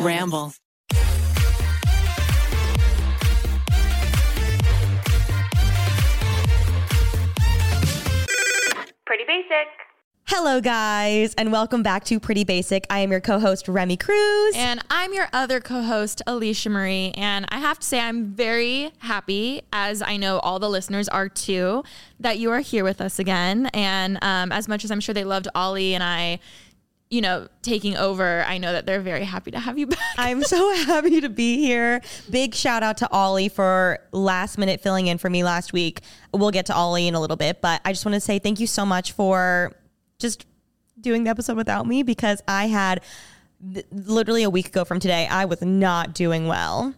Ramble. Pretty basic. Hello, guys, and welcome back to Pretty Basic. I am your co host, Remi Cruz. And I'm your other co host, Alicia Marie. And I have to say, I'm very happy, as I know all the listeners are too, that you are here with us again. And um, as much as I'm sure they loved Ollie and I, you know, taking over, I know that they're very happy to have you back. I'm so happy to be here. Big shout out to Ollie for last minute filling in for me last week. We'll get to Ollie in a little bit, but I just want to say thank you so much for just doing the episode without me because I had literally a week ago from today, I was not doing well.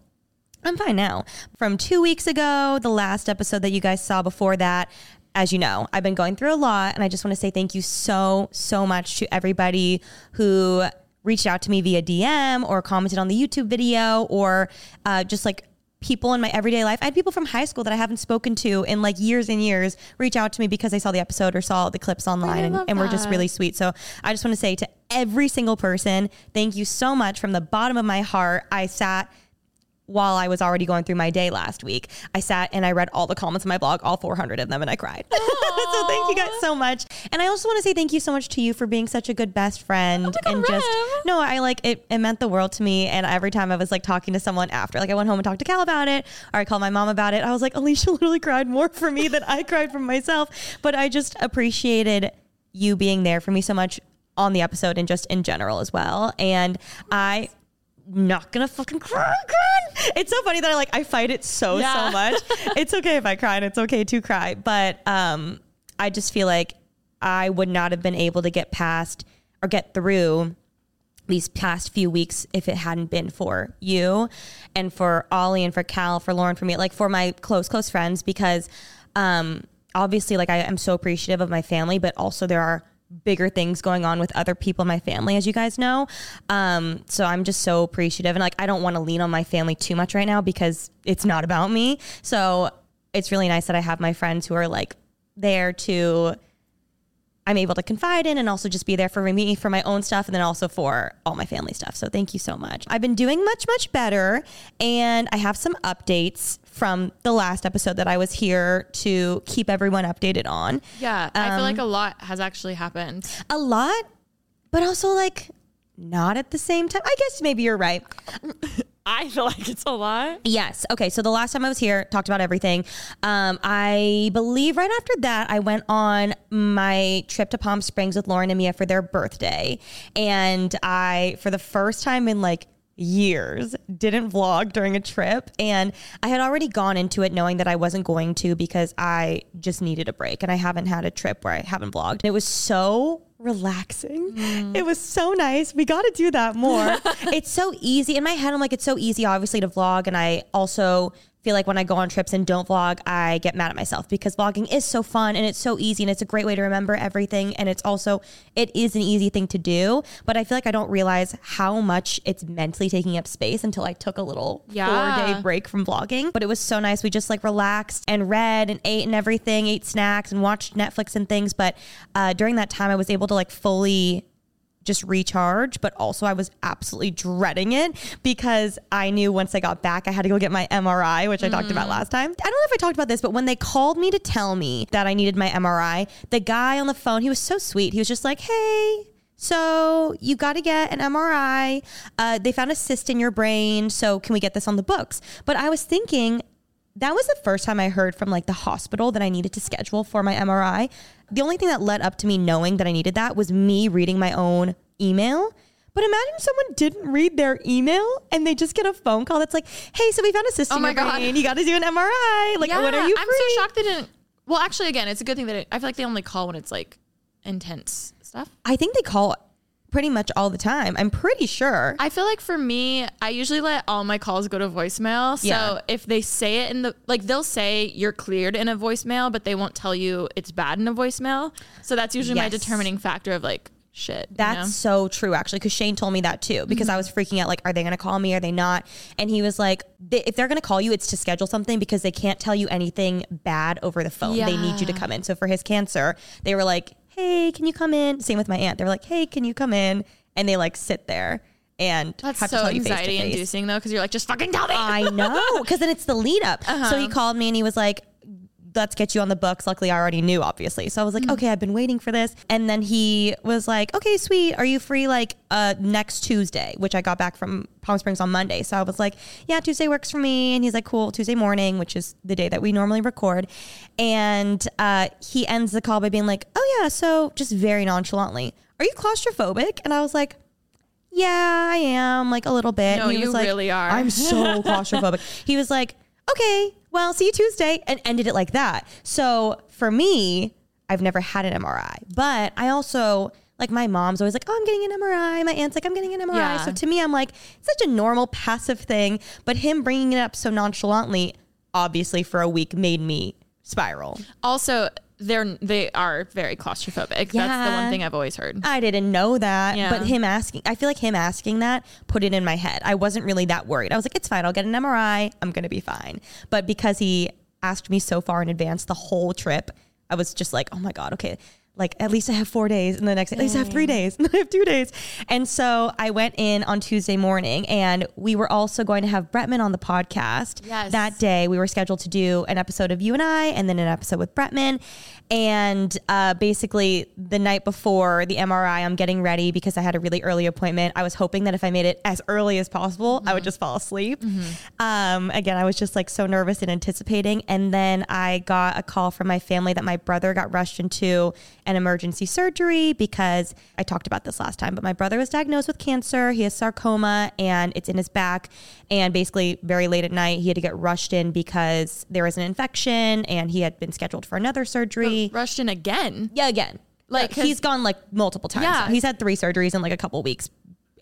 I'm fine now. From two weeks ago, the last episode that you guys saw before that, as you know, I've been going through a lot, and I just want to say thank you so, so much to everybody who reached out to me via DM or commented on the YouTube video or uh, just like people in my everyday life. I had people from high school that I haven't spoken to in like years and years reach out to me because they saw the episode or saw the clips online and, and were just really sweet. So I just want to say to every single person, thank you so much from the bottom of my heart. I sat while I was already going through my day last week. I sat and I read all the comments on my blog, all 400 of them, and I cried. so thank you guys so much. And I also want to say thank you so much to you for being such a good best friend. and just, no, I like it, it meant the world to me. And every time I was like talking to someone after, like I went home and talked to Cal about it, or I called my mom about it, I was like, Alicia literally cried more for me than I cried for myself. But I just appreciated you being there for me so much on the episode and just in general as well. And I not gonna fucking cry again. It's so funny that I like I fight it so Yeah. so much. it's okay if I cry and it's okay to cry, but um I just feel like I would not have been able to get past or get through these past few weeks if it hadn't been for you and for Ollie and for Cal, for Lauren, for me, like for my close, close friends, because um, obviously, like I am so appreciative of my family, but also there are bigger things going on with other people in my family, as you guys know. Um, so I'm just so appreciative. And like, I don't want to lean on my family too much right now because it's not about me. So it's really nice that I have my friends who are like there to I'm able to confide in and also just be there for me for my own stuff and then also for all my family stuff. So thank you so much. I've been doing much, much better. And I have some updates from the last episode that I was here to keep everyone updated on. Yeah, I feel Um, like a lot has actually happened. A lot, but also like not at the same time. I guess maybe you're right. I feel like it's a lot. Yes. Okay. So the last time I was here, talked about everything. Um, I believe right after that, I went on my trip to Palm Springs with Lauren and Mia for their birthday. And I, for the first time in like years, didn't vlog during a trip. And I had already gone into it knowing that I wasn't going to because I just needed a break. And I haven't had a trip where I haven't vlogged. It was so relaxing. Mm. It was so nice. We got to do that more. it's so easy. In my head, I'm like, it's so easy, obviously, to vlog. And I also feel like when I go on trips and don't vlog, I get mad at myself because vlogging is so fun and it's so easy and it's a great way to remember everything. And it's also, it is an easy thing to do. But I feel like I don't realize how much it's mentally taking up space until I took a little Yeah. four day break from vlogging. But it was so nice. We just like relaxed and read and ate and everything, ate snacks and watched Netflix and things. But uh, during that time, I was able to like fully just recharge, but also I was absolutely dreading it because I knew once I got back, I had to go get my MRI, which I talked about last time. I don't know if I talked about this, but when they called me to tell me that I needed my MRI, the guy on the phone, he was so sweet. He was just like, hey, so you got to get an MRI. Uh, they found a cyst in your brain. So can we get this on the books? But I was thinking, that was the first time I heard from like the hospital that I needed to schedule for my MRI. The only thing that led up to me knowing that I needed that was me reading my own email. But imagine someone didn't read their email and they just get a phone call that's like, "Hey, so we found a cyst Oh in your God. brain. You got to do an MRI. Like, yeah, when are you I'm free?" so shocked they didn't. Well, actually, again, it's a good thing that it, I feel like they only call when it's like intense stuff. I think they call pretty much all the time. I'm pretty sure. I feel like for me, I usually let all my calls go to voicemail. So Yeah. if they say it in the like, they'll say you're cleared in a voicemail, but they won't tell you it's bad in a voicemail. So that's usually my determining factor of like shit. you That's know? so true, actually, because Shane told me that too. Because mm-hmm. I was freaking out, like, are they going to call me? Are they not? And he was like, they, if they're going to call you, it's to schedule something because they can't tell you anything bad over the phone. Yeah. They need you to come in. So for his cancer, they were like, hey, can you come in? Same with my aunt. They're like, hey, can you come in? And they like sit there. and That's have to so tell you face to anxiety inducing though, because you're like, just fucking tell me. I know, because then it's the lead up. Uh-huh. So he called me and he was like, let's get you on the books. Luckily, I already knew, obviously. So I was like, okay, I've been waiting for this. And then he was like, okay, sweet. Are you free like uh, next Tuesday? Which I got back from Palm Springs on Monday. So I was like, yeah, Tuesday works for me. And he's like, cool, Tuesday morning, which is the day that we normally record. And uh, he ends the call by being like, oh, yeah, so just very nonchalantly, are you claustrophobic? And I was like, yeah, I am like a little bit. No, And he you was like, really are. I'm so claustrophobic. he was like, okay, well, see you Tuesday, and ended it like that. So for me, I've never had an MRI, but I also like my mom's always like, oh, I'm getting an MRI. My aunt's like, I'm getting an MRI. Yeah. So to me, I'm like, it's such a normal passive thing. But him bringing it up so nonchalantly, obviously for a week, made me spiral. also, they're they are very claustrophobic. That's the one thing I've always heard. I didn't know that, Yeah. but him asking, I feel like him asking that put it in my head. I wasn't really that worried. I was like, it's fine. I'll get an MRI. I'm going to be fine. But because he asked me so far in advance the whole trip, I was just like, oh my God, okay. Like at least I have four days, and the next at least I have three days, and I have two days. And so I went in on Tuesday morning, and we were also going to have Bretman on the podcast Yes. that day. We were scheduled to do an episode of you and I, and then an episode with Bretman. And uh, basically, the night before the MRI, I'm getting ready because I had a really early appointment. I was hoping that if I made it as early as possible, I would just fall asleep. Um, again, I was just like so nervous and anticipating. And then I got a call from my family that my brother got rushed into an emergency surgery because I talked about this last time, but my brother was diagnosed with cancer. He has sarcoma and it's in his back. And basically, very late at night, he had to get rushed in because there was an infection and he had been scheduled for another surgery. Rushed in again. Yeah, again. Like, he's gone like multiple times. Yeah. He's had three surgeries in like a couple weeks.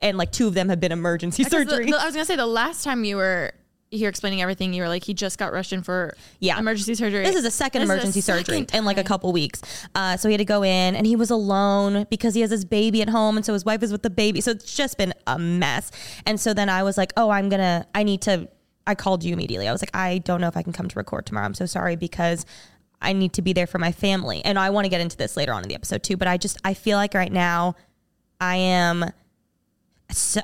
And like two of them have been emergency 'Cause the- surgery. the- I was gonna say the last time you were here explaining everything, you were like, he just got rushed in for Yeah. emergency surgery. This is a second This emergency the surgery second in like a couple weeks. Uh, so he had to go in and he was alone because he has his baby at home. And so his wife is with the baby. So it's just been a mess. And so then I was like, oh, I'm going to, I need to, I called you immediately. I was like, I don't know if I can come to record tomorrow. I'm so sorry because I need to be there for my family. And I want to get into this later on in the episode too. But I just, I feel like right now I am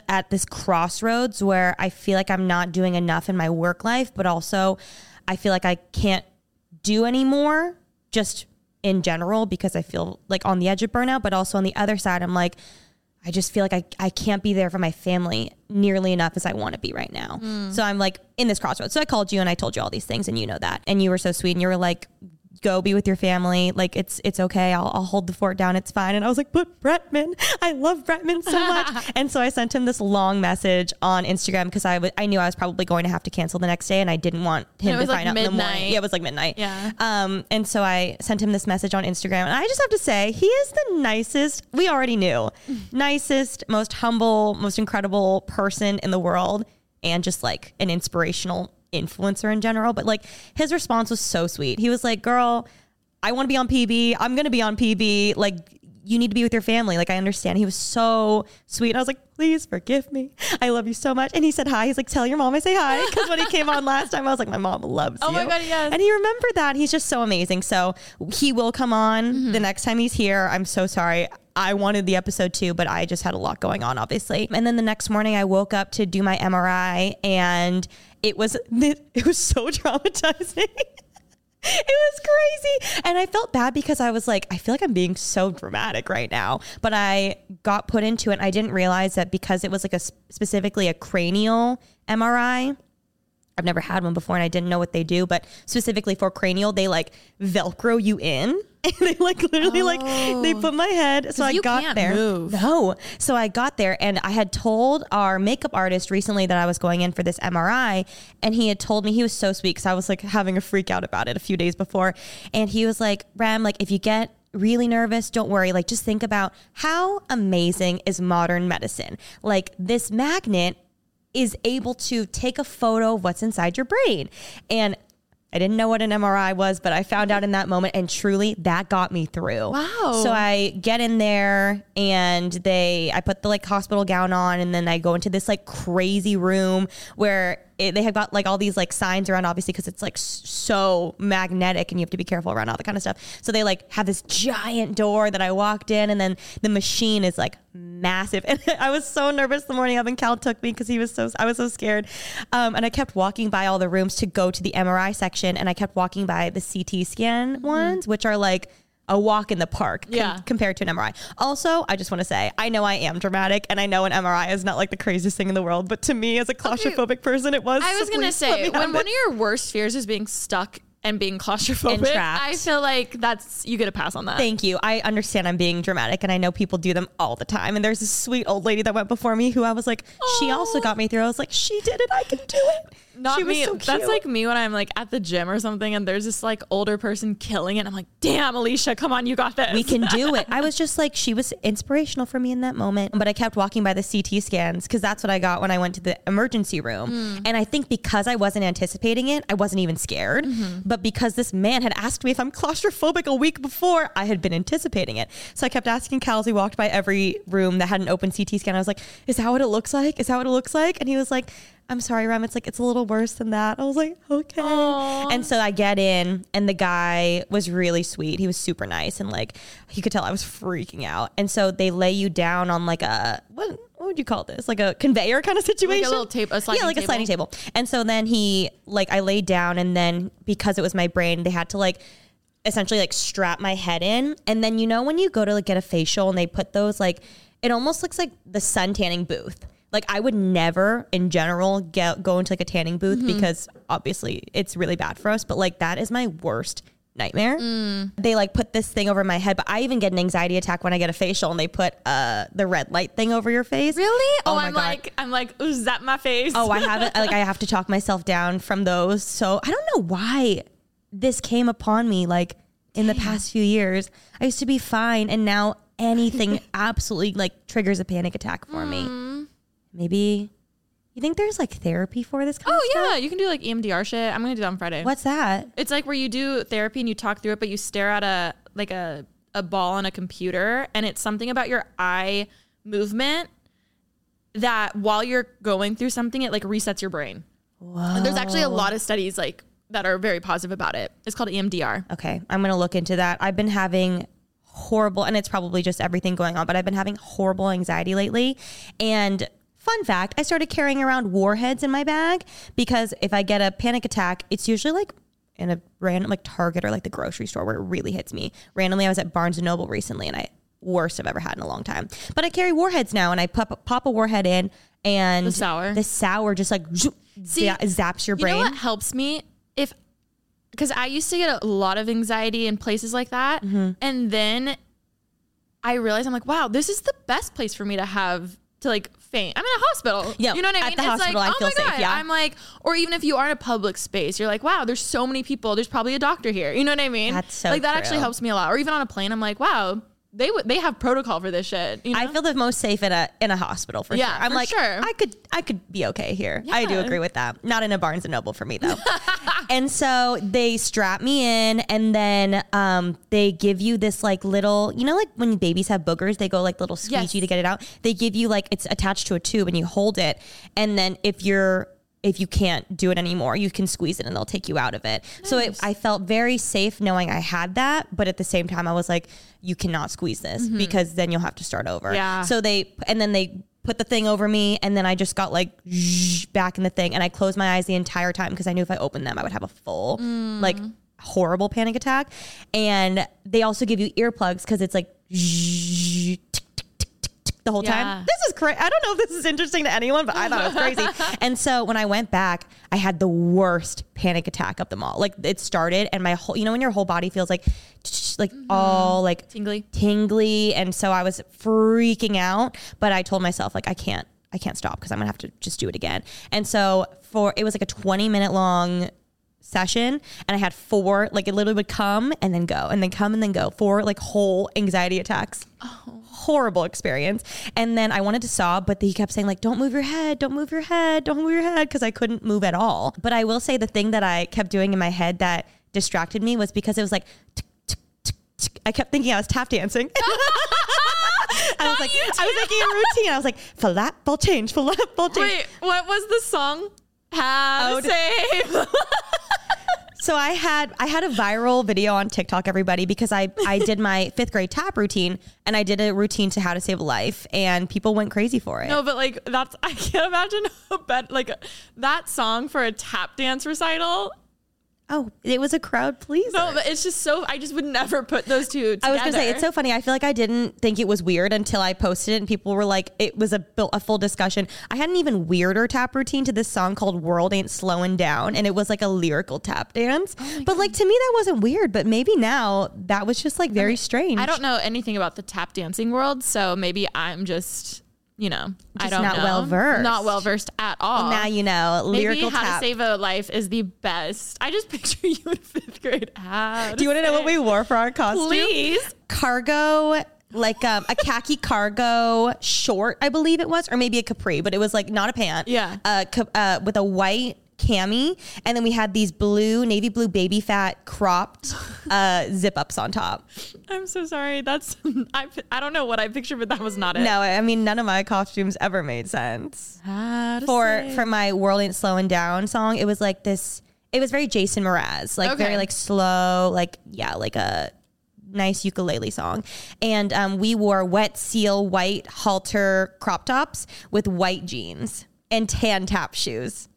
at this crossroads where I feel like I'm not doing enough in my work life, but also I feel like I can't do anymore just in general because I feel like on the edge of burnout. But also on the other side, I'm like, I just feel like I, I can't be there for my family nearly enough as I want to be right now. Mm. So I'm like in this crossroads. So I called you and I told you all these things and you know that. And you were so sweet and you were like, go be with your family. Like it's it's okay. I'll, I'll hold the fort down. It's fine. And I was like, but Bretman, I love Bretman so much. and so I sent him this long message on Instagram because I wa- I knew I was probably going to have to cancel the next day and I didn't want him to like, find out in the morning. Yeah, it was like midnight. Yeah. Um, and so I sent him this message on Instagram. And I just have to say, he is the nicest, we already knew, nicest, most humble, most incredible person in the world. And just like an inspirational influencer in general. But like his response was so sweet. He was like, girl, I want to be on PB. I'm going to be on PB. Like, you need to be with your family. Like, I understand. He was so sweet. And I was like, please forgive me. I love you so much. And he said hi. He's like, tell your mom I say hi. Because when he came on last time, I was like, my mom loves Oh you. my God, yes. And he remembered that. He's just so amazing. So he will come on Mm-hmm. the next time he's here. I'm so sorry. I wanted the episode too, but I just had a lot going on, obviously. And then the next morning, I woke up to do my MRI, and it was it was so traumatizing. It was crazy. And I felt bad because I was like, I feel like I'm being so dramatic right now. But I got put into it. I didn't realize that because it was like a specifically a cranial MRI. I've never had one before and I didn't know what they do, but specifically for cranial, they like Velcro you in. And they like literally like they put my head. So I got there. move. No. So I got there and I had told our makeup artist recently that I was going in for this MRI. And he had told me he was so sweet because I was like having a freak out about it a few days before. And he was like, Ram, like if you get really nervous, don't worry. Like just think about how amazing is modern medicine. Like this magnet is able to take a photo of what's inside your brain. And I didn't know what an MRI was, but I found out in that moment, and truly that got me through. Wow. So I get in there and they, I put the like hospital gown on, and then I go into this like crazy room where it, they have got like all these like signs around, obviously, because it's like so magnetic and you have to be careful around all that kind of stuff. So they like have this giant door that I walked in, and then the machine is like massive. And I was so nervous the morning of, and Cal took me because he was so, I was so scared. Um, and I kept walking by all the rooms to go to the MRI section, and I kept walking by the CT scan ones, which are like, a walk in the park com- Yeah. compared to an MRI. Also, I just want to say, I know I am dramatic and I know an MRI is not like the craziest thing in the world, but to me as a claustrophobic person, it was. I So was gonna say when one it. of your worst fears is being stuck and being claustrophobic, And. I feel like that's you get a pass on that. Thank you. I understand I'm being dramatic and I know people do them all the time. And there's this sweet old lady that went before me who I was like, she also got me through. I was like, she did it. I can do it. Not she was me. so That's like me when I'm like at the gym or something and there's this like older person killing it. I'm like, damn, Alicia, come on, you got this. we can do it. I was just like, she was inspirational for me in that moment. But I kept walking by the CT scans because that's what I got when I went to the emergency room. Mm. And I think because I wasn't anticipating it, I wasn't even scared. Mm-hmm. But because this man had asked me if I'm claustrophobic a week before, I had been anticipating it. So I kept asking Cal as we walked by every room that had an open CT scan. I was like, is that what it looks like? Is that what it looks like? And he was like, I'm sorry, Rem. It's like, it's a little worse than that. I was like, okay. Aw. And so I get in, and the guy was really sweet. He was super nice, and like you could tell I was freaking out. And so they lay you down on like a what? What would you call this? Like a conveyor kind of situation? A little tape- a yeah, like a sliding table. And so then he like I laid down, and then because it was my brain, they had to like essentially like strap my head in. And then you know when you go to like get a facial, and they put those like it almost looks like the sun tanning booth. Like I would never, in general, get go into like a tanning booth mm-hmm. because obviously it's really bad for us. But like that is my worst nightmare. Mm. They like put this thing over my head, but I even get an anxiety attack when I get a facial and they put uh the red light thing over your face. Really? Oh, Oh I'm God. like, I'm like, ooh, zap my face. Oh, I haven't like I have to talk myself down from those. So I don't know why this came upon me like in the past few years. I used to be fine and now anything absolutely like triggers a panic attack for me. Mm. Maybe you think there's like therapy for this kind Oh of stuff? yeah, you can do like EMDR shit. I'm gonna do that on Friday. What's that? It's like where you do therapy and you talk through it, but you stare at a like a a ball on a computer, and it's something about your eye movement that while you're going through something, it like resets your brain. And there's actually a lot of studies like that are very positive about it. It's called EMDR. Okay, I'm gonna look into that. I've been having horrible, and it's probably just everything going on, but I've been having horrible anxiety lately. And fun fact, I started carrying around warheads in my bag because if I get a panic attack, it's usually like in a random like Target or like the grocery store where it really hits me. Randomly, I was at Barnes and Noble recently, and I worst I've ever had in a long time. But I carry warheads now, and I pop pop a warhead in, and The sour? the sour just like zoop, See, za- zaps your brain. You know what helps me if because I used to get a lot of anxiety in places like that, Mm-hmm. and then I realized I'm like, wow, this is the best place for me to have to like faint. I'm in a hospital. Yeah, you know what I mean. at the it's hospital, I like, oh feel my safe, god. yeah. I'm like, or even if you are in a public space, you're like, wow, there's so many people. There's probably a doctor here. You know what I mean? That's so like that actually helps me a lot. Or even on a plane, I'm like, wow, they would they have protocol for this shit. You know? I feel the most safe in a in a hospital for Yeah, sure. I'm for like, sure. I could I could be okay here. I do agree with that. Not in a Barnes and Noble for me though. and so they strap me in, and then um, they give you this like little, you know, like when babies have boogers, they go like little squeegee Yes. to get it out. They give you like it's attached to a tube, and you hold it, and then if you're if you can't do it anymore, you can squeeze it and they'll take you out of it. So it, I felt very safe knowing I had that, but at the same time, I was like, you cannot squeeze this mm-hmm. because then you'll have to start over. Yeah. So they, and then they put the thing over me, and then I just got like back in the thing, and I closed my eyes the entire time because I knew if I opened them, I would have a full, mm. like, horrible panic attack. And they also give you earplugs because it's like tick, the whole Yeah. time. This is crazy. I don't know if this is interesting to anyone, but I thought it was crazy. and so when I went back, I had the worst panic attack of them all. Like it started, and my whole, you know, when your whole body feels like, like mm-hmm. all like Tingly. tingly, and so I was freaking out. But I told myself like I can't, I can't stop because I'm gonna have to just do it again. And so for it was like a 20 minute long session and I had four like it literally would come and then go and then come and then go. Four like whole anxiety attacks. Oh. Horrible experience. And then I wanted to sob but he kept saying like don't move your head don't move your head don't move your head because I couldn't move at all. But I will say the thing that I kept doing in my head that distracted me was because it was like. I kept thinking I was tap dancing. I was like I was making a routine. I was like falafel change falafel change. Wait, what was the song? Have Oh, save. So I had I had a viral video on TikTok, everybody, because I I did my fifth grade tap routine and I did a routine to how to save a life, and people went crazy for it. no, but like that's I can't imagine a bet like that song for a tap dance recital. Oh, it was a crowd pleaser. No, but it's just so I just would never put those two together. I was gonna say it's so funny. I feel like I didn't think it was weird until I posted it, and people were like, "It was a a full discussion." I had an even weirder tap routine to this song called "World Ain't Slowing Down," and it was like a lyrical tap dance. Oh but like to me, that wasn't weird. But maybe now that was just like very strange. I don't know anything about the tap dancing world, so maybe I'm just you know I Just don't not know. well-versed. not well versed at all. Now you know Maybe how tap. to save a life is the best. I just picture you in fifth grade. How Do you want to know what we wore for our costume? Please. cargo like um, a khaki cargo short i believe it was or maybe a capri but it was like not a pant Yeah. uh, ca- uh, with a white cami and then we had these blue navy blue baby fat cropped uh, zip ups on top I'm so sorry. That's I. I don't know what I pictured, but that was not it. no i mean none of my costumes ever made sense for say- for my world ain't slowing down song it was like this it was very jason mraz like Okay. very like slow like yeah like a nice ukulele song and um, we wore wet seal white halter crop tops with white jeans and tan tap shoes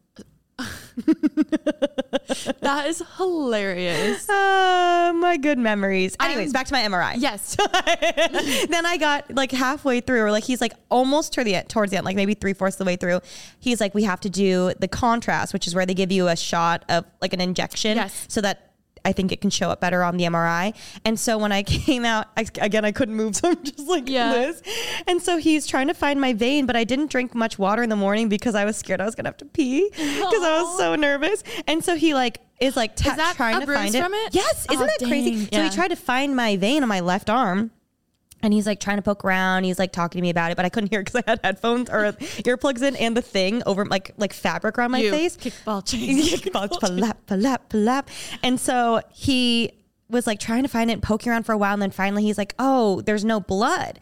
that is hilarious. uh, my good memories anyways back to my mri Yes. then I got like halfway through, or like he's like almost toward the end, towards the end, like maybe three fourths of the way through. He's like, we have to do the contrast, which is where they give you a shot of like an injection, Yes. so that I think it can show up better on the MRI. And so when I came out, I, again I couldn't move, so I'm just like Yeah. this. And so he's trying to find my vein, but I didn't drink much water in the morning because I was scared I was gonna have to pee because I was so nervous. And so he like is like ta- Is trying to find it. from it? Yes, isn't Oh, that crazy? dang. So he tried to find my vein on my left arm. And he's like trying to poke around. He's like talking to me about it, but I couldn't hear because I had headphones or earplugs in and the thing over like like fabric around my you face. kickball chains. Kickball, palap, palap, palap. And so he was like trying to find it and poking around for a while. And then finally he's like, oh, there's no blood.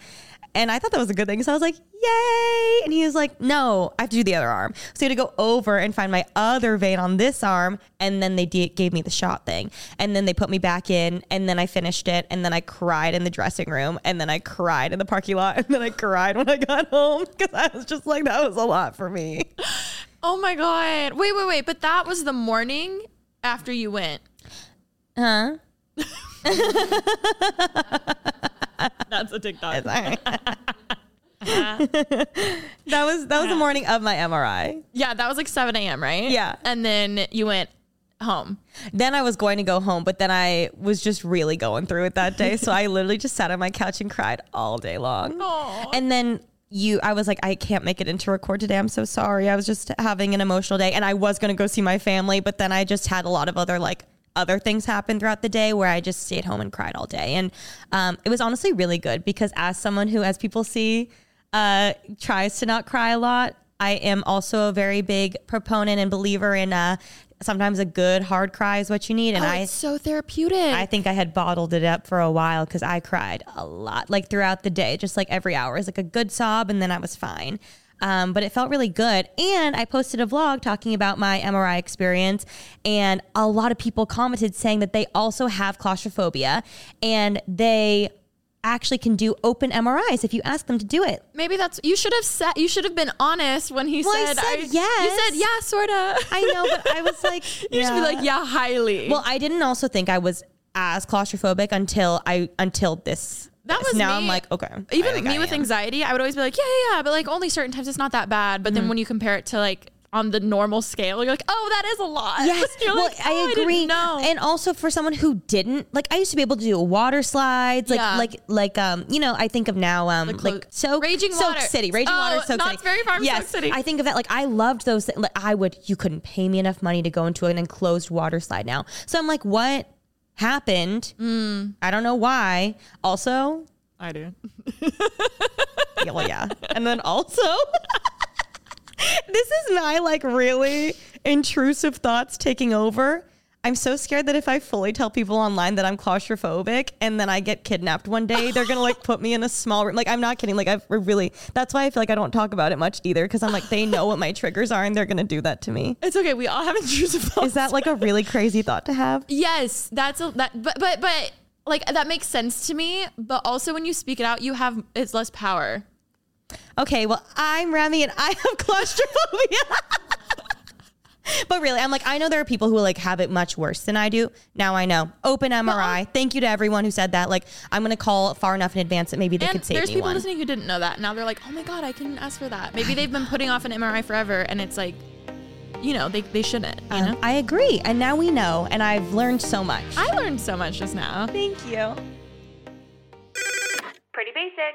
And I thought that was a good thing. So I was like, yay. And he was like, no, I have to do the other arm. So he had to go over and find my other vein on this arm. And then they de- gave me the shot thing. And then they put me back in. And then I finished it. And then I cried in the dressing room. And then I cried in the parking lot. And then I cried when I got home because I was just like, that was a lot for me. Oh my god. Wait, wait, wait. But that was the morning after you went. Huh? That's a TikTok. that was that was the morning of my MRI. Yeah, that was like 7 a.m., right? Yeah. And then you went home. Then I was going to go home, but then I was just really going through it that day. so I literally just sat on my couch and cried all day long. Aw. And then you I was like, I can't make it into record today. I'm so sorry. I was just having an emotional day and I was gonna go see my family, but then I just had a lot of other like other things happen throughout the day where I just stayed home and cried all day. And um, it was honestly really good because as someone who, as people see, uh, tries to not cry a lot, I am also a very big proponent and believer in uh, sometimes a good hard cry is what you need. And Oh, I so therapeutic. I think I had bottled it up for a while because I cried a lot, like throughout the day, just like every hour. Was like a good sob, and then I was fine. Um, but it felt really good. And I posted a vlog talking about my MRI experience, and a lot of people commented saying that they also have claustrophobia and they actually can do open MRIs if you ask them to do it. Maybe that's you should have said you should have been honest when he Well, I said yes. You said yeah, sorta. I know, but I was like, you should be like yeah, highly. Well, I didn't also think I was as claustrophobic until I until this. That was now. me. I'm like, okay. Even me with anxiety, I would always be like, yeah, yeah, yeah, but like only certain times it's not that bad. But then Mm-hmm. when you compare it to like on the normal scale, you're like, oh, that is a lot. Yes, well, like, I oh, agree. didn't. And also for someone who didn't, like, I used to be able to do water slides, like, Yeah. like, like, um, you know, I think of now, um, like, clo- Soak, Raging Soak Water. City, Raging Oh, Water, Soak not City. very far from yes, Soak City. I think of that. Like, I loved those. Like, I would. You couldn't pay me enough money to go into an enclosed water slide now. So I'm like, what happened? Mm. I don't know why. Also, I do. yeah, well, yeah. And then also, this is my like really intrusive thoughts taking over. I'm so scared that if I fully tell people online that I'm claustrophobic and then I get kidnapped one day, they're gonna like put me in a small room. Like I'm not kidding. Like I've really. That's why I feel like I don't talk about it much either because I'm like they know what my triggers are and they're gonna do that to me. It's okay. We all have intrusive thoughts. Is that like a really crazy thought to have? Yes, that's a that. But but but like that makes sense to me. But also when you speak it out, you have it's less power. Okay, well I'm Remi and I have claustrophobia. but really, I'm like, I know there are people who like have it much worse than I do. Now I know. Open MRI. Thank you to everyone who said that. Like, I'm gonna call far enough in advance that maybe they And could save there's me people one. listening who didn't know that. Now they're like, oh my god, I can ask for that. Maybe they've been putting off an MRI forever, and it's like, you know, they they shouldn't. You um, know. I agree, and now we know, and I've learned so much. I learned so much just now. Thank you. Pretty basic.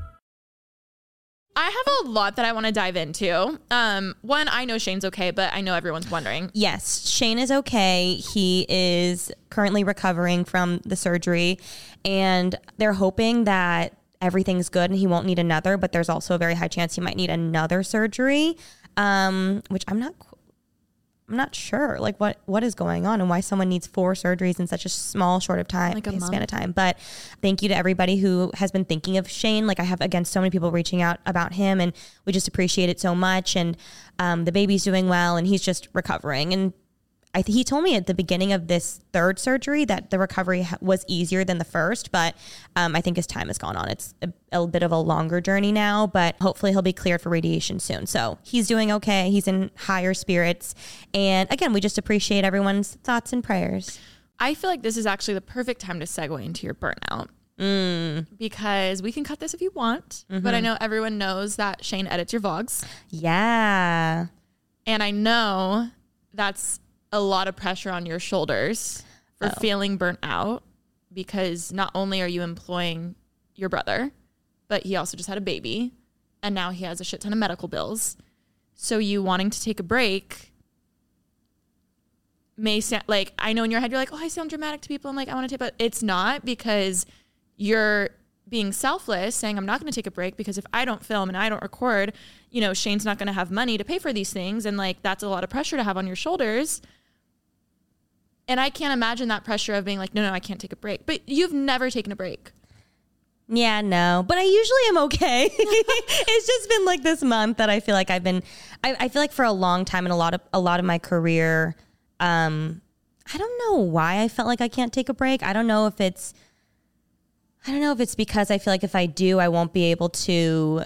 I have a lot that I want to dive into. Um, one, I know Shane's okay, but I know everyone's wondering. Yes, Shane is okay. He is currently recovering from the surgery, and they're hoping that everything's good and he won't need another. But there's also a very high chance he might need another surgery, um, which I'm not. I'm not sure, like what what is going on and why someone needs four surgeries in such a small, short of time, Like a span month? of time. But thank you to everybody who has been thinking of Shane. Like I have again so many people reaching out about him, and we just appreciate it so much. And um, the baby's doing well, and he's just recovering. And I th- he told me at the beginning of this third surgery that the recovery ha- was easier than the first, but um, I think as time has gone on, it's a, a bit of a longer journey now. But hopefully, he'll be cleared for radiation soon. So he's doing okay. He's in higher spirits, and again, we just appreciate everyone's thoughts and prayers. I feel like this is actually the perfect time to segue into your burnout. Because we can cut this if you want, but I know everyone knows that Shane edits your vlogs. Yeah, And I know that's a lot of pressure on your shoulders for oh. feeling burnt out because not only are you employing your brother, but he also just had a baby and now he has a shit ton of medical bills. So you wanting to take a break may sound like I know in your head you're like, oh, I sound dramatic to people. I'm like, I want to take, but it's not because you're being selfless, saying I'm not going to take a break because if I don't film and I don't record, you know, Shane's not going to have money to pay for these things, and like that's a lot of pressure to have on your shoulders. And I can't imagine that pressure of being like, no, no, I can't take a break. But you've never taken a break. Yeah, no, but I usually am okay. it's just been like this month that I feel like I've been. I, I feel like for a long time and a lot of a lot of my career, um, I don't know why I felt like I can't take a break. I don't know if it's. I don't know if it's because I feel like if I do, I won't be able to,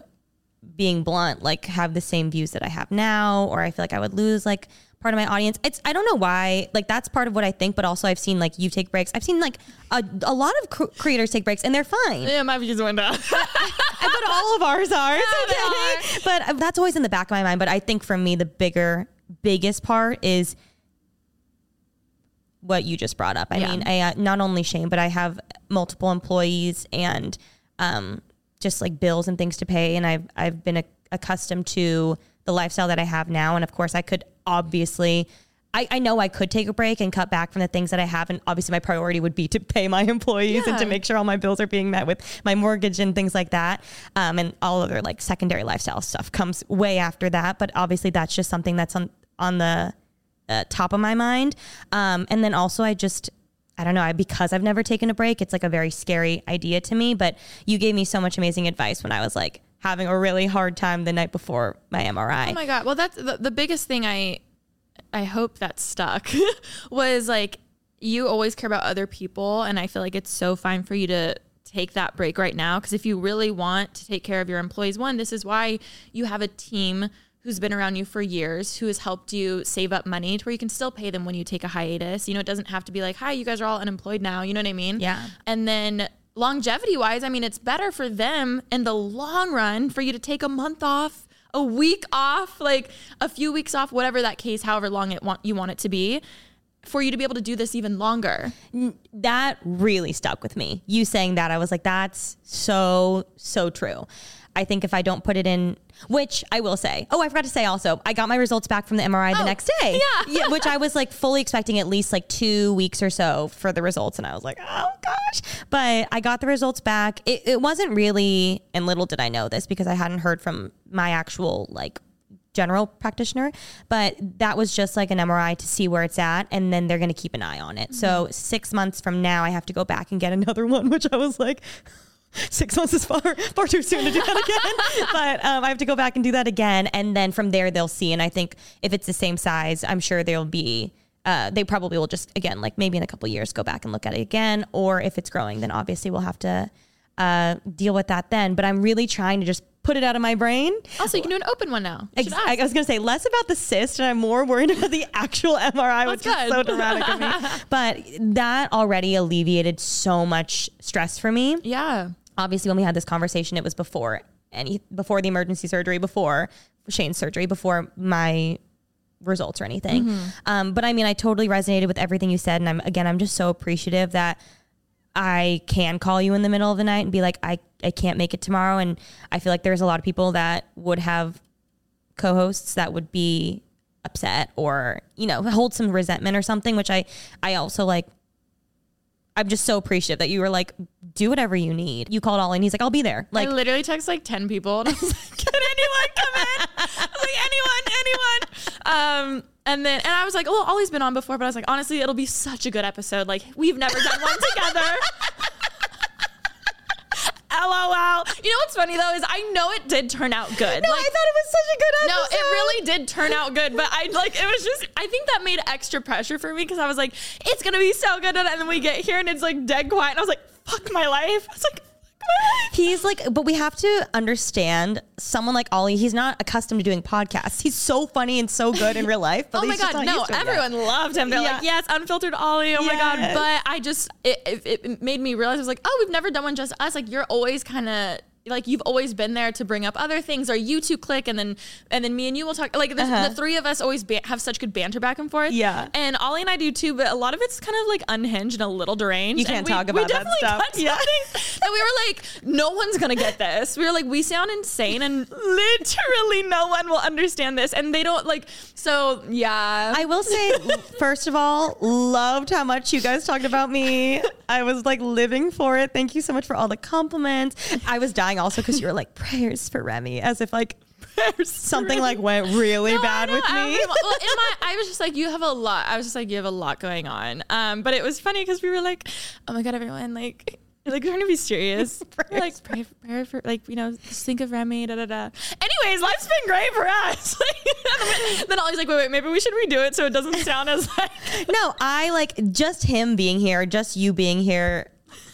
being blunt, like have the same views that I have now, or I feel like I would lose like part of my audience. It's I don't know why. Like that's part of what I think, but also I've seen like you take breaks. I've seen like a, a lot of cr- creators take breaks, and they're fine Yeah, my views went down. but all of ours are. It's okay. But uh, that's always in the back of my mind. But I think for me, the bigger, biggest part is what you just brought up. I Yeah. mean, I uh, not only Shane, but I have multiple employees and um, just like bills and things to pay. And I've I've been a, accustomed to the lifestyle that I have now. And of course, I could obviously. I, I know I could take a break and cut back from the things that I have. And obviously, my priority would be to pay my employees and to make sure all my bills are being met with my mortgage and things like that. Um, and all other like secondary lifestyle stuff comes way after that. But obviously, that's just something that's on on the uh, top of my mind. Um, and then also, I just I don't know. I because I've never taken a break, it's like a very scary idea to me. But you gave me so much amazing advice when I was like having a really hard time the night before my MRI. Oh my god. Well, that's the, the biggest thing I I hope that stuck was like you always care about other people and I feel like it's so fine for you to take that break right now because if you really want to take care of your employees one this is why you have a team who's been around you for years who has helped you save up money to where you can still pay them when you take a hiatus you know it doesn't have to be like hi you guys are all unemployed now you know what i mean Yeah. and then longevity wise i mean it's better for them in the long run for you to take a month off a week off like a few weeks off whatever that case however long it want you want it to be for you to be able to do this even longer that really stuck with me. You saying that, I was like, that's so, so true. I think if I don't put it in, which I will say, oh, I forgot to say also, I got my results back from the MRI the Oh, next day. yeah. Which I was like fully expecting at least like two weeks or so for the results. And I was like, oh gosh. But I got the results back. It, it wasn't really, and little did I know this because I hadn't heard from my actual like general practitioner, but that was just like an MRI to see where it's at, and then they're going to keep an eye on it. So mm-hmm. six months from now, I have to go back and get another one, which I was like. Six months is far far too soon to do that again, but um, I have to go back and do that again, and then from there they'll see. And I think if it's the same size, I'm sure there'll be. Uh, they probably will just again, like maybe in a couple years, go back and look at it again. Or if it's growing, then obviously we'll have to uh, deal with that then. But I'm really trying to just put it out of my brain. also you can do an open one now Ex- I was going to say less about the cyst, and I'm more worried about the actual MRI, which That's is so dramatic of me. But that already alleviated so much stress for me. yeah Obviously, when we had this conversation, it was before any before the emergency surgery, before Shane's surgery, before my results or anything. Um, but I mean, I totally resonated with everything you said, and I'm again, I'm just so appreciative that I can call you in the middle of the night and be like, I, I can't make it tomorrow. And I feel like there's a lot of people that would have co-hosts that would be upset or, you know, hold some resentment or something, which I, I also like, I'm just so appreciative that you were like, do whatever you need. You called Ollie and he's like, I'll be there. Like, I literally text like 10 people and I was like, can anyone come in? I was like, anyone, anyone. Um, and then, and I was like, oh, Ollie's been on before, but I was like, honestly, it'll be such a good episode. Like, we've never done one together. LOL. You know what's funny though is I know it did turn out good. no, like, I thought it was such a good episode. no, it really did turn out good, but I like it was just I think that made extra pressure for me because I was like, it's gonna be so good, and then we get here and it's like dead quiet, and I was like, fuck my life. I was like, fuck my life. He's like, but we have to understand someone like Ollie. He's not accustomed to doing podcasts. He's so funny and so good in real life. But Oh my god, no! used to it yet. Everyone loved him. They're Yeah. like, yes, unfiltered Ollie. Oh my god! But I just it, it, it made me realize I was like, oh, we've never done one just us. Like you're always kind of like you've always been there to bring up other things, or you two click, and then and then me and you will talk. Like the, Uh-huh. the three of us always ba- have such good banter back and forth. Yeah. and Ollie and I do too. But a lot of it's kind of like unhinged and a little deranged. You can't we, talk we about that definitely stuff. got Yeah. something that we were like, no one's gonna get this. We were like, we sound insane, and literally no one will understand this, and they don't like. So yeah, I will say, first of all, loved how much you guys talked about me. I was like living for it. Thank you so much for all the compliments. I was dying also because you were like prayers for Remi, as if like something like went really No, bad with me. everyone- well, in my, I was just like, you have a lot. I was just like, you have a lot going on. Um, but it was funny because we were like, oh my god, everyone, like. Like we're trying to be serious, We're like pray for, pray for, like you know, just think of Remi, da da da. Anyways, life's been great for us. then Ollie's like, wait, wait, maybe we should redo it so it doesn't sound as like. no, I like just him being here, just you being here,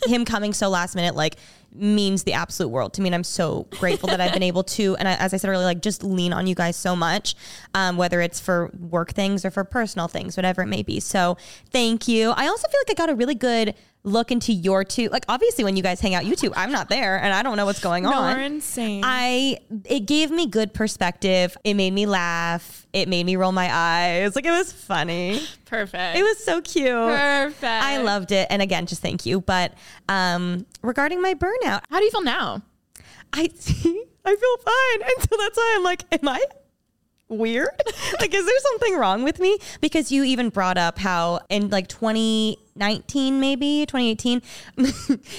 him coming so last minute, like means the absolute world to me. And I'm so grateful that I've been able to, and I, as I said earlier, like just lean on you guys so much, um, whether it's for work things or for personal things, whatever it may be. So thank you. I also feel like I got a really good look into your two, like obviously when you guys hang out, you two, I'm not there and I don't know what's going No, on. we're insane. I it gave me good perspective. It made me laugh. It made me roll my eyes. Like it was funny. Perfect. It was so cute. perfect. I loved it. And again, just thank you. But um regarding my burnout, How do you feel now? I see, I feel fine. And so that's why I'm like, am I weird? like, is there something wrong with me? Because you even brought up how in like 2019, maybe 2018,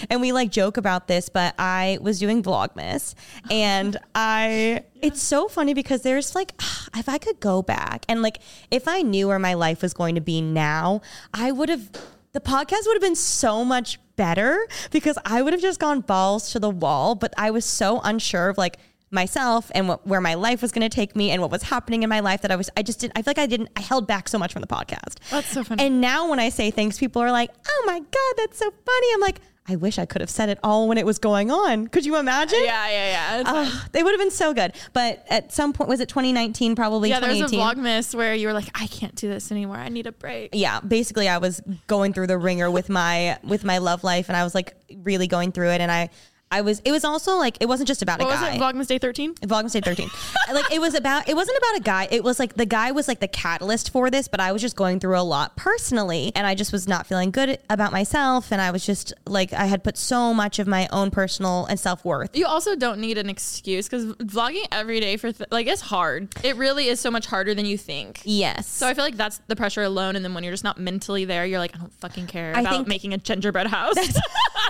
and we like joke about this, but I was doing Vlogmas and I, it's so funny because there's like, if I could go back and like, if I knew where my life was going to be now, I would have the podcast would have been so much better because I would have just gone balls to the wall. But I was so unsure of like myself and what, where my life was going to take me and what was happening in my life that I was I just didn't I feel like I didn't I held back so much from the podcast. That's so funny. And now when I say things people are like, "Oh my god, that's so funny." I'm like, I wish I could have said it all when it was going on. Could you imagine? yeah, yeah, yeah. Oh, they would have been so good. But at some point was it 2019 probably yeah, there was a Vlogmas where you were like, I can't do this anymore. I need a break. yeah basically i was going through the ringer with my with my love life and i was like really going through it and i i was it was also like it wasn't just about What a guy. was it? Vlogmas Day 13? Vlogmas Day 13. like it was about it wasn't about a guy. It was like the guy was like the catalyst for this, but I was just going through a lot personally and I just was not feeling good about myself and I was just like I had put so much of my own personal and self-worth. You also don't need an excuse because vlogging every day for th- like it's hard. It really is so much harder than you think. Yes. So I feel like that's the pressure alone. And then when you're just not mentally there, you're like, I don't fucking care I about think- making a gingerbread house.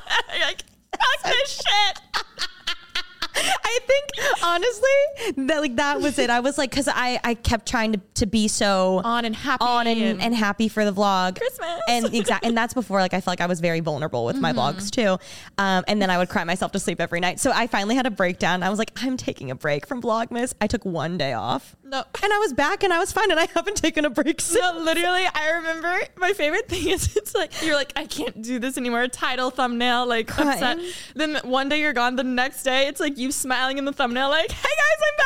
like, fuck this shit. I think honestly that like that was it. I was like cuz I I kept trying to to be so On and happy on and, and- and happy for the vlog Christmas. and exact and that's before like I felt like I was very vulnerable with my vlogs too um, and then I would cry myself to sleep every night so I finally had a breakdown I was like I'm taking a break from vlogmas I took one day off No. and I was back and I was fine and I haven't taken a break since No, literally, I remember my favorite thing is it's like you're like I can't do this anymore. Title, thumbnail, like upset. Then one day you're gone. The next day it's like you smiling in the thumbnail, like, "Hey guys, I'm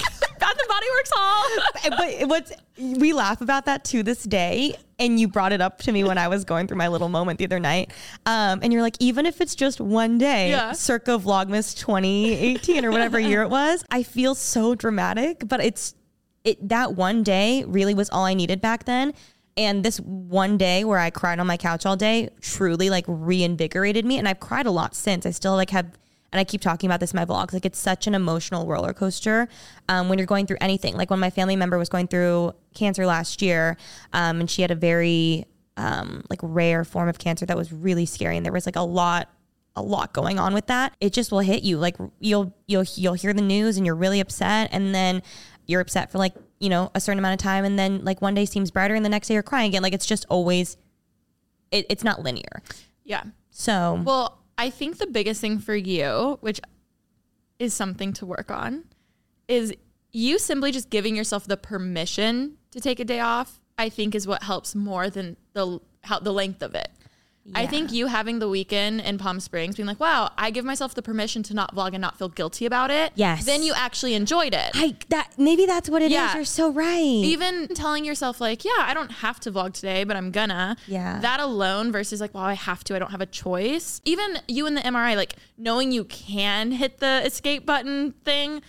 back. Bath and Body Works haul." but what's we laugh about that to this day and you brought it up to me when I was going through my little moment the other night um, and you're like even if it's just one day Yeah. circa vlogmas 2018 or whatever year it was I feel so dramatic but it's it that one day really was all I needed back then and this one day where I cried on my couch all day truly like reinvigorated me and I've cried a lot since I still like have and I keep talking about this in my vlogs. Like it's such an emotional roller coaster um, when you're going through anything. Like when my family member was going through cancer last year, um, and she had a very um, like rare form of cancer that was really scary, and there was like a lot a lot going on with that. It just will hit you. Like you'll you'll you'll hear the news and you're really upset, and then you're upset for like you know a certain amount of time, and then like one day seems brighter, and the next day you're crying again. Like it's just always it, it's not linear. Yeah. So Well, I think the biggest thing for you, which is something to work on, is you simply just giving yourself the permission to take a day off. I think is what helps more than the how the length of it. I think you having the weekend in Palm Springs, being like, "Wow, I give myself the permission to not vlog and not feel guilty about it." Yes. Then you actually enjoyed it. I that maybe that's what it is. Yeah. You're so right. even telling yourself like yeah i don't have to vlog today but i'm gonna Yeah. that alone versus like well i have to i don't have a choice even you in the mri like knowing you can hit the escape button thing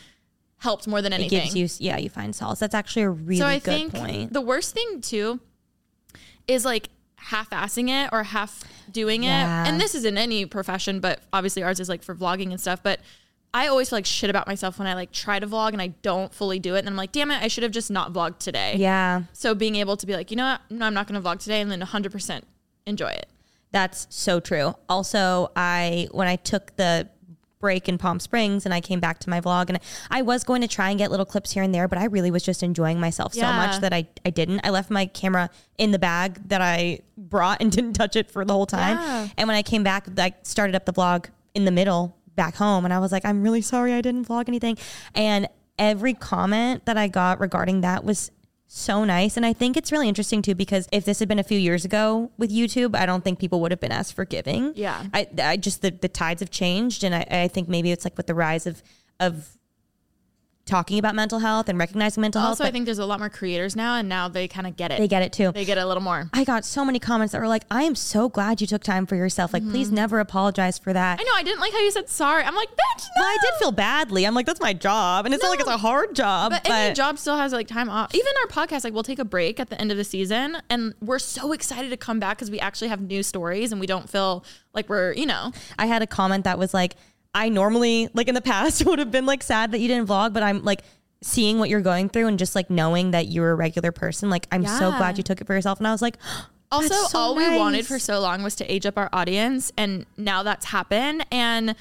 helps more than anything. it gives you yeah you find solace that's actually a really so i good think point the worst thing too is like half-assing it or half doing Yeah. it and this is in any profession but obviously ours is like for vlogging and stuff but I always feel like shit about myself when I like try to vlog and I don't fully do it. And I'm like, damn it, I should have just not vlogged today. yeah So being able to be like, you know what, no, I'm not going to vlog today, and then 100% enjoy it. that's so true also i when i took the break in palm springs and i came back to my vlog and i was going to try and get little clips here and there but i really was just enjoying myself so much that i, I didn't. I left my camera in the bag that i brought and didn't touch it for the whole time. Yeah. and when i came back i started up the vlog in the middle back home and i was like i'm really sorry i didn't vlog anything. And every comment that i got regarding that was so nice. And I think it's really interesting too because if this had been a few years ago with YouTube, I don't think people would have been as forgiving. Yeah. I, I just the, the tides have changed, and I, I think maybe it's like with the rise of of talking about mental health and recognizing mental health. Also, I think there's a lot more creators now, and now they kind of get it. they get it too. They get it a little more. I got so many comments that were like, "I am so glad you took time for yourself. Like, please never apologize for that." Mm-hmm. I know. I didn't like how you said sorry. I'm like, bitch. No. Well, I did feel badly. I'm like, that's my job, and it's not like it's a hard job. But, any job still has like time off. Even our podcast, like we'll take a break at the end of the season, and we're so excited to come back because we actually have new stories, and we don't feel like we're, you know, I had a comment that was like, I normally, like in the past, would have been like sad that you didn't vlog, but I'm like seeing what you're going through and just like knowing that you're a regular person. Like, I'm so glad you took it for yourself. And I was like, Also, so all we wanted for so long was to age up our audience, and now that's happened. And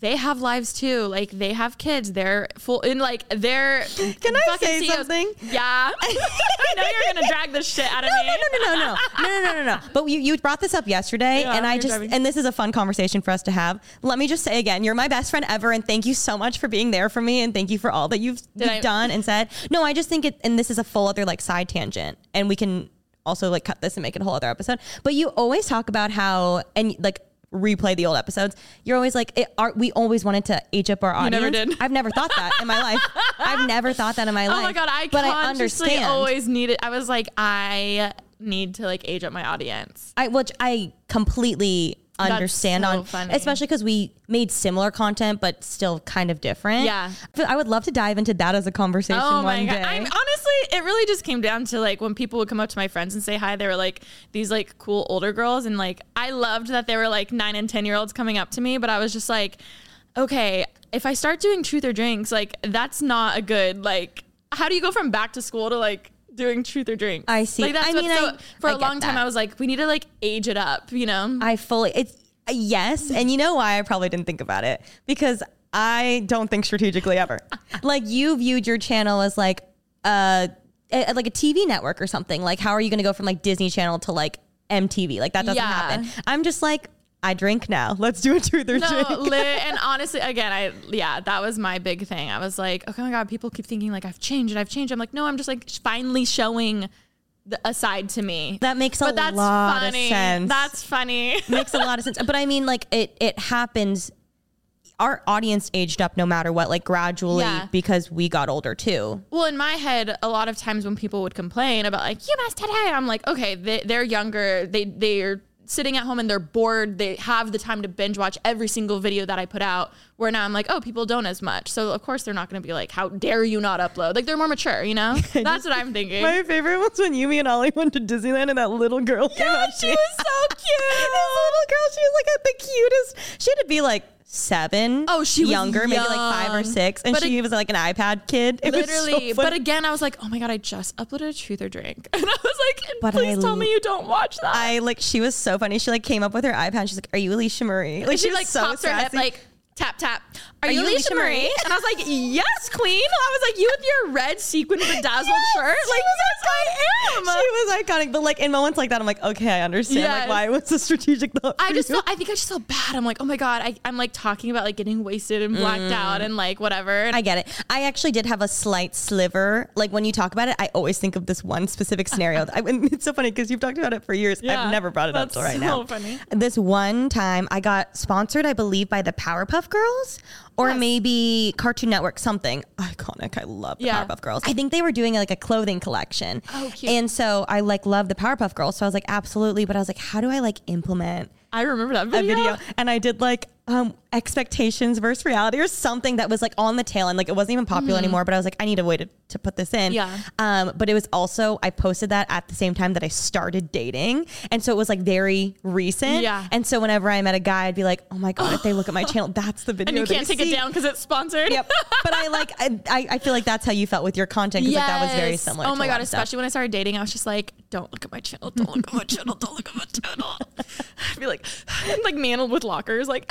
they have lives too. Like they have kids. They're full in like they're. Can I say CEOs. something? Yeah. I know you're gonna drag this shit out of me. no, no, no, no, no, no, no, no, no. But you, you brought this up yesterday, Yeah, and I just driving. and this is a fun conversation for us to have. Let me just say again, you're my best friend ever, and thank you so much for being there for me, and thank you for all that you've, you've I- done and said. No, I just think it, and this is a full other like side tangent, and we can also like cut this and make it a whole other episode. But you always talk about how and like replay the old episodes. You're always like, it, are, we always wanted to age up our audience. never did. I've never thought that in my life. I've never thought that in my life. Oh my god, I but I understand. always needed. I was like, I need to like age up my audience. I which I completely understand so on, funny. especially because we made similar content but still kind of different. Yeah. but I would love to dive into that as a conversation Oh my one god! day. I'm honestly, it really just came down to like when people would come up to my friends and say hi. They were like these like cool older girls, and like I loved that they were like nine and ten year olds coming up to me. But I was just like, okay, if I start doing truth or drinks, like that's not a good like. How do you go from back to school to like doing truth or drink. I see. Like that's I what, mean, so I- for I a long time that. I was like, we need to like age it up, you know? I fully it's yes, and you know why I probably didn't think about it because I don't think strategically ever. like you viewed your channel as like uh a, like a TV network or something. Like how are you going to go from like Disney Channel to like MTV? Like that doesn't Yeah. happen. I'm just like I drink now. Let's do a truth or No, drink. and honestly, again, I yeah, that was my big thing. I was like, okay, oh my god, people keep thinking like I've changed and I've changed. I'm like, no, I'm just like finally showing the, a side to me. That makes a but that's lot funny. of sense. That's funny. makes a lot of sense. But I mean, like it it happens. Our audience aged up no matter what, like gradually Yeah. because we got older too. well, in my head, a lot of times when people would complain about like you must today, I'm like, okay, they, they're younger. They they're sitting at home and they're bored. They have the time to binge watch every single video that I put out. Where now I'm like, oh, people don't as much. So of course they're not going to be like, how dare you not upload? Like they're more mature, you know. That's what I'm thinking. My favorite was when Yumi and Ollie went to Disneyland and that little girl came Yeah, up. she was so cute. this little girl, she was like the cutest. She had to be like seven. Oh, she was younger, maybe like five or young. six, and But she it- was like an iPad kid. It was so Literally, but funny. again, I was like, oh my god, I just uploaded a truth or drink, and I was like, But please I tell me you don't watch that. I like she was so funny. She like came up with her iPad. She's like, "Are you Alisha Marie?" like she was like so pops her head sassy. like tap tap. Are, you Alisha Marie? And I was like, yes, queen. I was like, you with your red sequin bedazzled shirt, like yes, I am. She was iconic, but like in moments like that, I'm like, okay, I understand. Yes. Like, why it was a strategic thought? I just you. felt, I think I just felt bad. I'm like, oh my god, I, I'm like talking about like getting wasted and blacked mm. out and like whatever. I get it. I actually did have a slight sliver. Like when you talk about it, I always think of this one specific scenario. I, it's so funny because you've talked about it for years. Yeah, I've never brought it up till right so now. funny. This one time, I got sponsored, I believe, by the Powerpuff Girls or Yes. maybe Cartoon Network, something iconic. I love the Yeah. Powerpuff Girls. I think they were doing like a clothing collection. Oh, cute. And so I like love the Powerpuff Girls. So I was like, absolutely. But I was like, how do I like implement I remember that a video. video and I did like um expectations versus reality or something that was like on the tail end. Like it wasn't even popular anymore, but I was like, I need a way to, to put this in. Yeah. Um, but it was also I posted that at the same time that I started dating. And so it was like very recent. Yeah. And so whenever I met a guy, I'd be like, Oh my God, if they look at my channel, that's the video. and you can't take see. it down because it's sponsored. Yep. But I like I, I feel like that's how you felt with your content because like that was very similar. Oh my god! of stuff. Especially when I started dating, I was just like, "Don't look at my channel. Don't look at my channel. Don't look at my channel." I'd be like, like mantled with lockers, like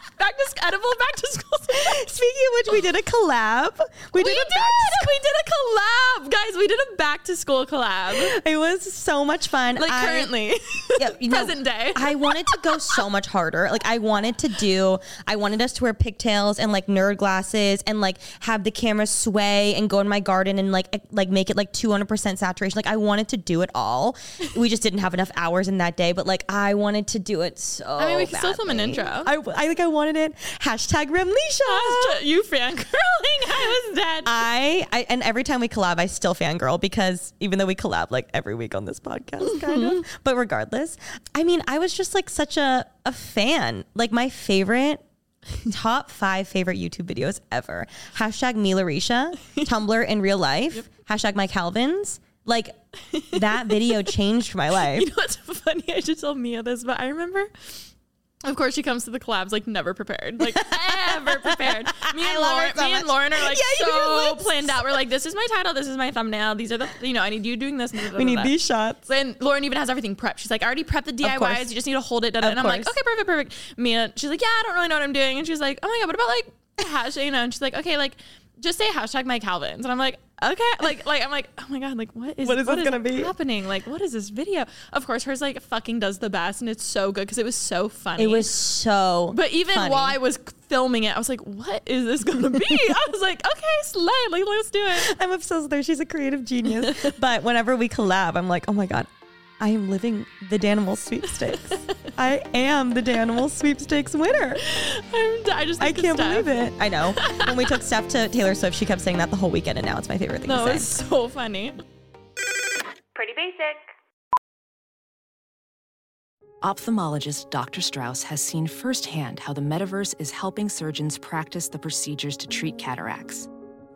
back to edible, back to school. Speaking of which, we did a collab. We We did did. a back We did a collab, guys. We did a back to school collab. It was so much fun. Like I- currently, yeah, you know, present day. I wanted to go so much harder. Like I wanted to do, I wanted us to wear pigtails and like nerd glasses and like have the camera sway and go in my garden and like like make it like 200% saturation. Like I wanted to do it all. We just didn't have enough hours in that day, but like I wanted to do it so I mean, we can still film an badly. intro. I, I think I wanted it. Hashtag Remlisha. you fangirling. I was dead. I, I and every time we collab, I still fangirl because even though we collab like every week on this podcast, kind of. Mm-hmm. But regardless, I mean, I was just like such a a fan. Like my favorite. Top five favorite YouTube videos ever. Hashtag Mila Risha, Tumblr in real life. Hashtag my Calvin's. Like that video changed my life. You know what's funny? I should tell Mia this, but I remember Of course, she comes to the collabs like never prepared, like ever prepared. Me and Lauren, so me and. Lauren are like Yeah, so planned out. We're like, this is my title, this is my thumbnail. These are the, you know, I need you doing this. We need these shots. And Lauren even has everything prepped. She's like, I already prepped the. DIYs. You just need to hold it. And I'm like, okay, perfect, perfect. Mia, she's like, yeah, I don't really know what I'm doing. And she's like, oh my god, what about like hashtag? You know? And she's like, okay, like just say hashtag my Calvins. And I'm like, okay, like like I'm like, oh my god, like what is What is this gonna be? happening? Like what is this video? Of course, hers like fucking does the best, and it's so good because it was so funny. It was so. But even funny. while I was filming it, I was like, what is this gonna be? I was like, okay, slay, like let's do it. I'm obsessed with her. She's a creative genius. but whenever we collab, I'm like, oh my God, I am living the Danimal sweepstakes. I am the Danimal sweepstakes winner. I'm, I just I can't believe it. I know. when we took Steph to Taylor Swift, she kept saying that the whole weekend, and now it's my favorite thing No, to it's say. so funny. Pretty basic. Ophthalmologist Dr. Strauss has seen firsthand how the metaverse is helping surgeons practice the procedures to treat cataracts.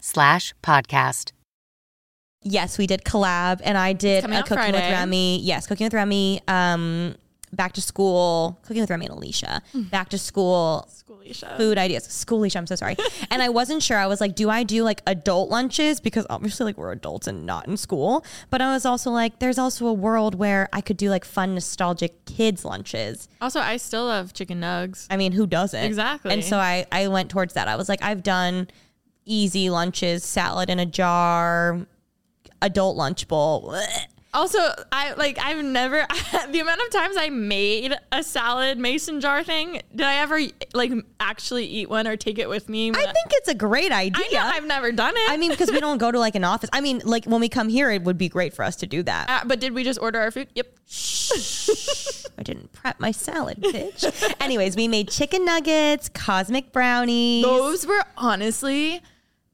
slash podcast. Yes, we did collab, and I did Coming a out cooking with Remi. Yes, cooking with Remi. Um, back to school, cooking with Remi and Alisha. Mm. Back to school, Schoolisha. food ideas. Schoolisha, I'm so sorry. and I wasn't sure. I was like, do I do like adult lunches? Because obviously, like, we're adults and not in school. But I was also like, there's also a world where I could do like fun, nostalgic kids' lunches. Also, I still love chicken nugs. I mean, who doesn't? Exactly. And so I, I went towards that. I was like, I've done easy lunches, salad in a jar, adult lunch bowl. Also, I like I've never the amount of times I made a salad mason jar thing. Did I ever like actually eat one or take it with me? I think it's a great idea. I know I've never done it. I mean, because we don't go to like an office. I mean, like when we come here, it would be great for us to do that. Uh, but did we just order our food? Yep. I didn't prep my salad, bitch. Anyways, we made chicken nuggets, cosmic brownies. Those were honestly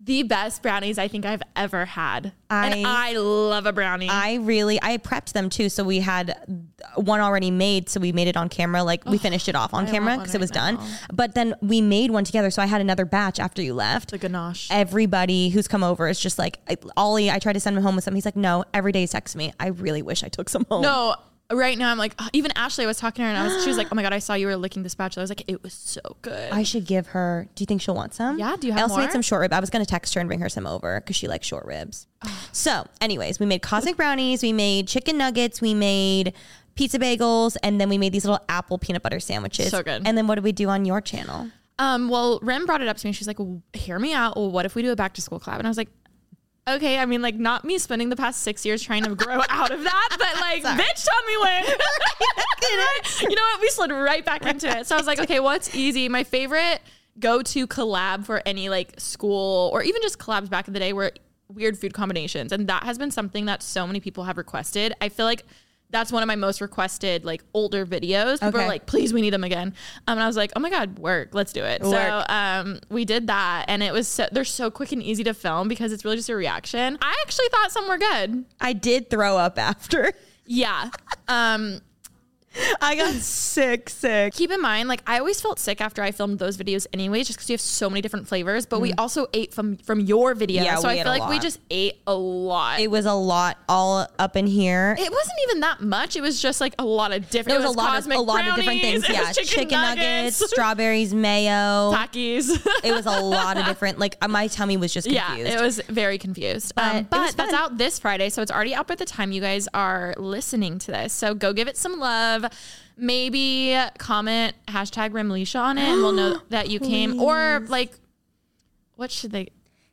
the best brownies I think I've ever had. and I- I love a brownie. I really, I prepped them too. So we had one already made. So we made it on camera. Like we finished it off on I camera because it was right done. But then we made one together. So I had another batch after you left. the ganache. Everybody who's come over is just like, I- Ollie, I tried to send him home with something. He's like, no, every day he texts me. I really wish I took some home. No, right now I'm like even Ashley I was talking to her and I was she was like, "Oh my god, I saw you were licking the spatula." I was like, "It was so good." I should give her. Do you think she'll want some? Yeah, do you have I also made some short rib. I was going to text her and bring her some over because she likes short ribs. so, anyways, we made cosmic brownies. We made chicken nuggets. We made pizza bagels, and then we made these little apple peanut butter sandwiches. So good. And then what did we do on your channel? Um, well, Rem brought it up to me. She's like, well, "Hear me out. Well, what if we do a back to school collab?" And I was like, "Okay." I mean, like, not me spending the past six years trying to grow out of that, but like, bitch, tell me when. you know what? We slid right back into it. So I was like, "Okay, what's easy?" My favorite go-to collab for any like school or even just collabs back in the day were weird food combinations, and that has been something that so many people have requested. I feel like. That's one of my most requested like older videos. People Okay. are like, please, we need them again. Um, and I was like, oh my God, work, let's do it. So um, we did that, and it was so, they're so quick and easy to film because it's really just a reaction. I actually thought some were good. I did throw up after. Yeah. Um, I got sick, sick. keep in mind, like I always felt sick after I filmed those videos, anyways, just because you have so many different flavors. But we also ate from from your video, Mm. Yeah, so I feel like we just ate a lot. It was a lot all up in here. It wasn't even that much. It was just like a lot of different. There was, it a lot of a lot of different things. Yeah, was chicken, nuggets, strawberries, mayo. Takis. It was a lot of different. Like uh, my tummy was just confused. Yeah, it was very confused. But um, but that's out this Friday, so it's already out by the time you guys are listening to this. So go give it some love. Maybe comment hashtag Remlisha on it and we'll know that you came. Or like, what should they?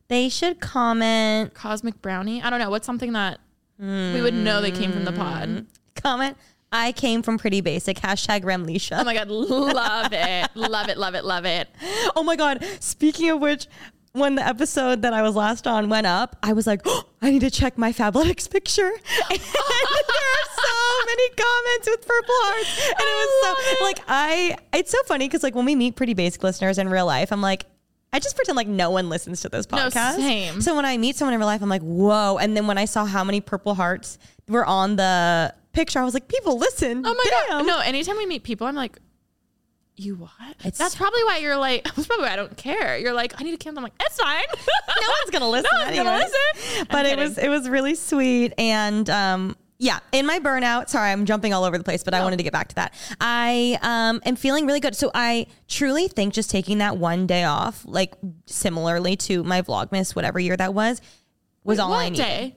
They should comment. Cosmic Brownie? I don't know. What's something that we would know they came from the pod? Hmm. Comment. I came from Pretty Basic. Hashtag Remlisha. Oh my God. Love it. love it. Love it. Love it. Oh my god! Speaking of which, when the episode that I was last on went up, I was like, oh, I need to check my Fabletics picture. And there are so many comments with purple hearts, and it was so like I. It's so funny because like when we meet Pretty Basic listeners in real life, I'm like. I just pretend like no one listens to this No, podcast. same. So when I meet someone in real life, I'm like, whoa. And then when I saw how many purple hearts were on the picture, I was like, people listen. Oh my Damn. God. No, anytime we meet people, I'm like, you what? It's- That's probably why you're like, that's probably why I don't care. You're like, I need a cancel. I'm like, it's fine. no one's gonna listen. No one's gonna listen. But it was it was really sweet and um yeah, in my burnout, sorry, I'm jumping all over the place, but I wanted to get back to that. I um am feeling really good. So I truly think just taking that one day off, like similarly to my Vlogmas, whatever year that was, was all what I needed. day?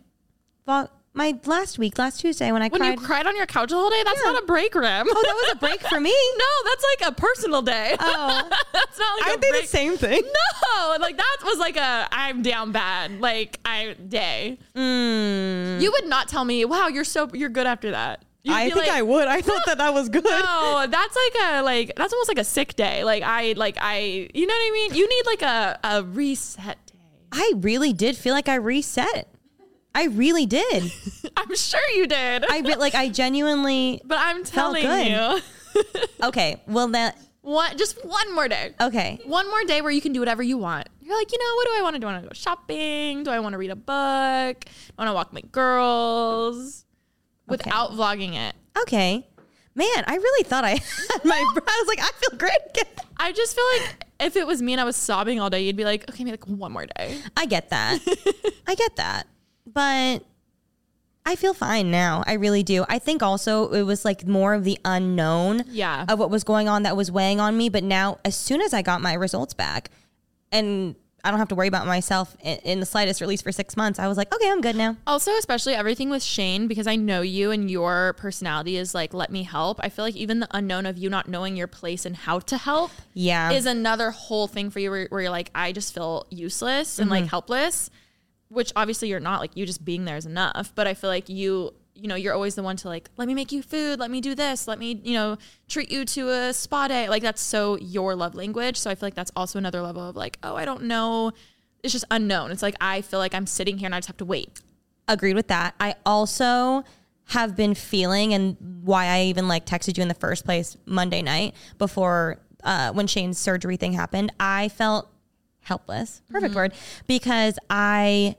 Vlog, my last week, last Tuesday when I When cried. you cried on your couch the whole day? That's not a break, Rem. oh, that was a break for me. no, that's like a personal day. Oh. that's not like I a did break. the same thing. No, like that was like a I'm down bad like I day. Mm. You would not tell me, wow, you're so you're good after that. You'd I think like, I would. I thought that that was good. No, that's like a like that's almost like a sick day. Like I like I you know what I mean? You need like a, a reset day. I really did feel like I reset. I really did. I'm sure you did. I re- like I genuinely but I'm telling you. Okay, well that One just one more day. okay. One more day where you can do whatever you want. You're like, you know, what do I want to do? I want to go shopping? Do I want to read a book? I want to walk my girls without vlogging it. Okay. Man, I really thought I had my I was like, I feel great again. I just feel like if it was me and I was sobbing all day, you'd be like, okay, maybe like one more day. I get that. I get that. But I feel fine now. I really do. I think also it was like more of the unknown Yeah. of what was going on that was weighing on me. But now, as soon as I got my results back and I don't have to worry about myself in, the slightest, or at least for six months, I was like, okay, I'm good now. Also, especially everything with Shane, because I know you and your personality is like, let me help. I feel like even the unknown of you not knowing your place and how to help Yeah. is another whole thing for you where, where you're like, I just feel useless and Mm-hmm. like helpless, which obviously you're not. Like, you just being there is enough. But I feel like you, you know, you're always the one to like, let me make you food, let me do this, let me, you know, treat you to a spa day. Like, that's so your love language. So I feel like that's also another level of like, oh, I don't know. It's just unknown. It's like, I feel like I'm sitting here and I just have to wait. agreed with that. I also have been feeling, and why I even like texted you in the first place Monday night before uh, when Shane's surgery thing happened. I felt helpless, perfect mm-hmm. word, because I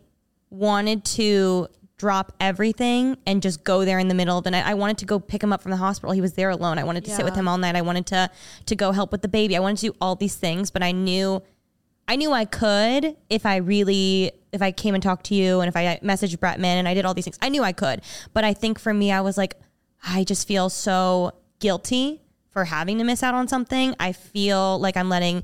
wanted to drop everything and just go there in the middle of the night. I wanted to go pick him up from the hospital. He was there alone. I wanted to sit with him all night. I wanted to to go help with the baby. I wanted to do all these things, but I knew I knew I could if I really if I came and talked to you and if I messaged Bretman and I did all these things. I knew I could. But I think for me I was like I just feel so guilty for having to miss out on something. I feel like I'm letting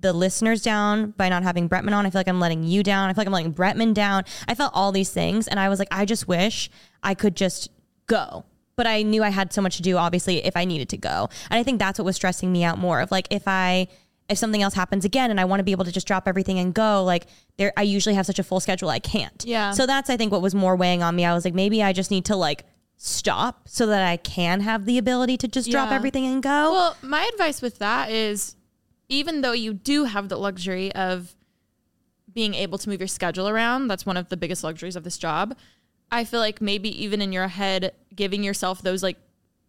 the listeners down by not having Bretman on. I feel like I'm letting you down. I feel like I'm letting Bretman down. I felt all these things and I was like I just wish I could just go. But I knew I had so much to do obviously if I needed to go. And I think that's what was stressing me out more of like if I if something else happens again and I want to be able to just drop everything and go, like there, I usually have such a full schedule, I can't. Yeah. So that's, I think, what was more weighing on me. I was like, maybe I just need to like stop so that I can have the ability to just drop Yeah. everything and go. Well, my advice with that is even though you do have the luxury of being able to move your schedule around, that's one of the biggest luxuries of this job. I feel like maybe even in your head, giving yourself those like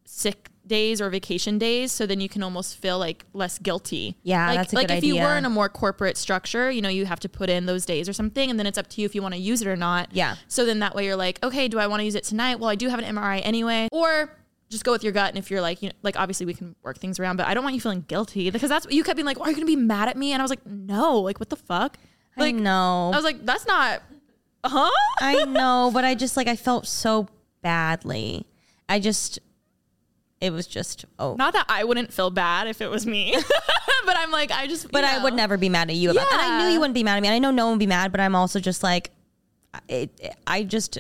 sick days or vacation days, so then you can almost feel like less guilty. Yeah, like, that's a like good if you were in a more corporate structure, you know, you have to put in those days or something, and then it's up to you if you want to use it or not. Yeah. So then that way you're like, okay, do I want to use it tonight? Well, I do have an MRI anyway, or just go with your gut. And if you're like, you know, like obviously we can work things around, but I don't want you feeling guilty because that's what you kept being like, well, are you going to be mad at me? And I was like, no, like what the fuck? I Like know. I was like, that's not, huh? I know, but I just like, I felt so badly. I just, it was just, oh. Not that I wouldn't feel bad if it was me, but I'm like, I just, but you I would never be mad at you about that. And I knew you wouldn't be mad at me. And I know no one would be mad, but I'm also just like, it, it- I just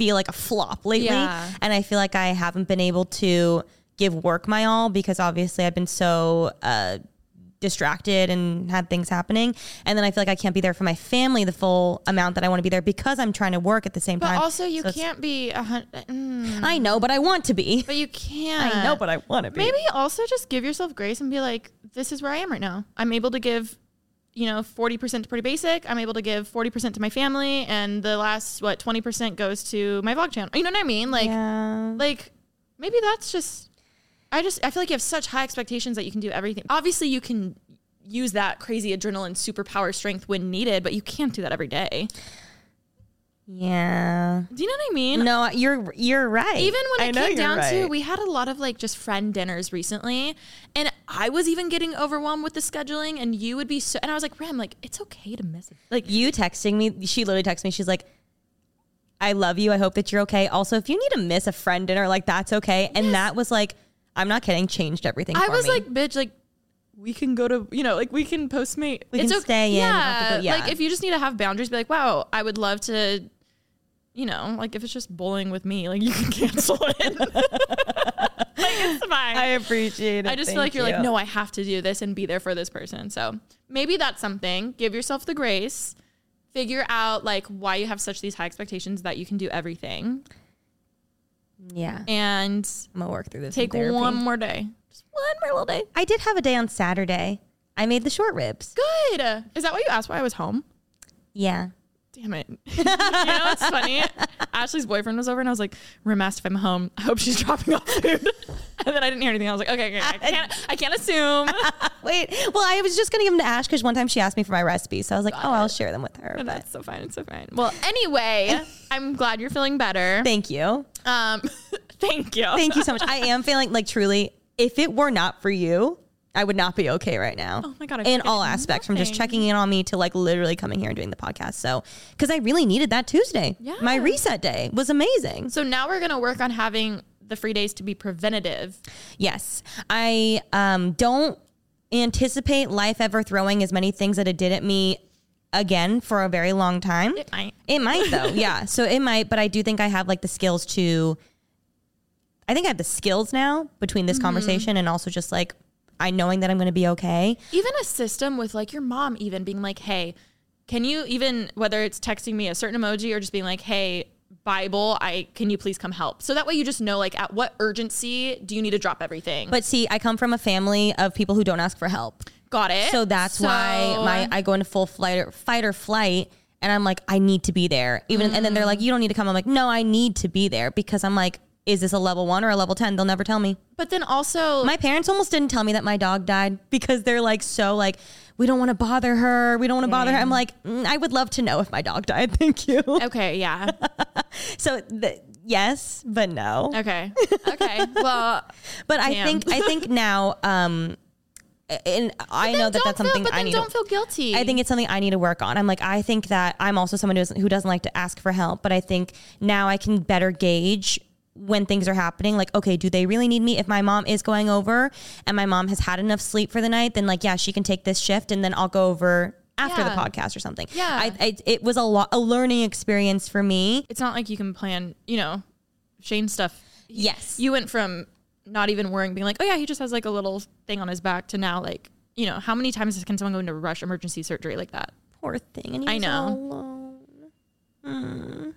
feel like a flop lately. Yeah. And I feel like I haven't been able to give work my all because obviously I've been so uh, distracted and had things happening. And then I feel like I can't be there for my family the full amount that I want to be there because I'm trying to work at the same But time. also, you So can't be a hun- mm, I know, but I want to be. But you can't. I know, but I want to be. Maybe also just give yourself grace and be like, this is where I am right now. I'm able to give, you know, 40% to Pretty Basic. I'm able to give 40% to my family. And the last, what, 20% goes to my vlog channel. You know what I mean? Like, Yeah. like maybe that's just, I just, I feel like you have such high expectations that you can do everything. Obviously, you can use that crazy adrenaline superpower strength when needed, but you can't do that every day. Yeah. Do you know what I mean? No, you're you're right. even when I it came down to we had a lot of like just friend dinners recently and i was even getting overwhelmed with the scheduling and you would be so and i was like ram like it's okay to miss it like you texting me, she literally texted me. She's like, "I love you. I hope that you're okay. Also, if you need to miss a friend dinner, like that's okay." And that was like, I'm not kidding, changed everything. i was me. like bitch like we can go to you know like we can postmate We it's can okay. stay in, have to yeah. yeah. like if you just need to have boundaries be like wow i would love to you know like if it's just bowling with me like you can cancel it like it's fine I appreciate it. I just feel like you're like, no, I have to do this and be there for this person. So maybe that's something. Give yourself the grace. Figure out like why you have such these high expectations that you can do everything, Yeah, and I'm gonna work through this. take one more day, just one more little day. I did have a day on Saturday. I made the short ribs. Good. Is that why you asked why I was home? Yeah. Damn it. you know what's funny? Ashley's boyfriend was over and I was like, asked if I'm home. I hope she's dropping off food. and then I didn't hear anything. I was like, okay, okay I can't, I can't assume. Wait. Well, I was just gonna give them to Ash because one time she asked me for my recipe. so I was like, oh, I'll share them with her. But that's so fine. It's so fine. Well, anyway, I'm glad you're feeling better. thank you. Um, thank you. Thank you so much. I am feeling like truly, if it were not for you, I would not be okay right now. Oh my God, I In all aspects, from just checking in on me to like literally coming here and doing the podcast. So, because I really needed that Tuesday. Yeah. My reset day was amazing. So now we're gonna work on having the free days to be preventative. Yes. I um, don't anticipate life ever throwing as many things that it did at me again for a very long time. It might. It might though, yeah. So it might, but I do think I have like the skills to. I think I have the skills now between Mm-hmm. this conversation and also just like I knowing that I'm going to be okay. Even a system with like your mom even being like, hey, can you even whether it's texting me a certain emoji or just being like, hey, Bible, I can you please come help? So that way you just know like at what urgency do you need to drop everything. But see, I come from a family of people who don't ask for help. got it. So that's why So- my I go into full flight or fight or flight and I'm like I need to be there. Even and then they're like you don't need to come. I'm like no, I need to be there because I'm like is this a level 1 or a level 10? They'll never tell me. But then also My parents almost didn't tell me that my dog died because they're like so like we don't want to bother her. We don't want to bother her. I'm like mm, I would love to know if my dog died. Thank you. Okay, yeah. So the, yes, but no. Okay. Okay. Well, But I Damn. think I think now um and I know that that's feel- something but I need don't to, feel guilty. I think it's something I need to work on. I'm like I think that I'm also someone who doesn't, who doesn't like to ask for help, but I think now I can better gauge when things are happening like okay do they really need me if my mom is going over and my mom has had enough sleep for the night then like yeah she can take this shift and then I'll go over after the podcast or something Yeah. I, I it was a lot a learning experience for me it's not like you can plan, you know, Shane stuff. yes You went from not even worrying, being like, oh yeah, he just has like a little thing on his back to now like, you know, how many times can someone go into rush emergency surgery like that? poor thing and he I know. alone. Hmm.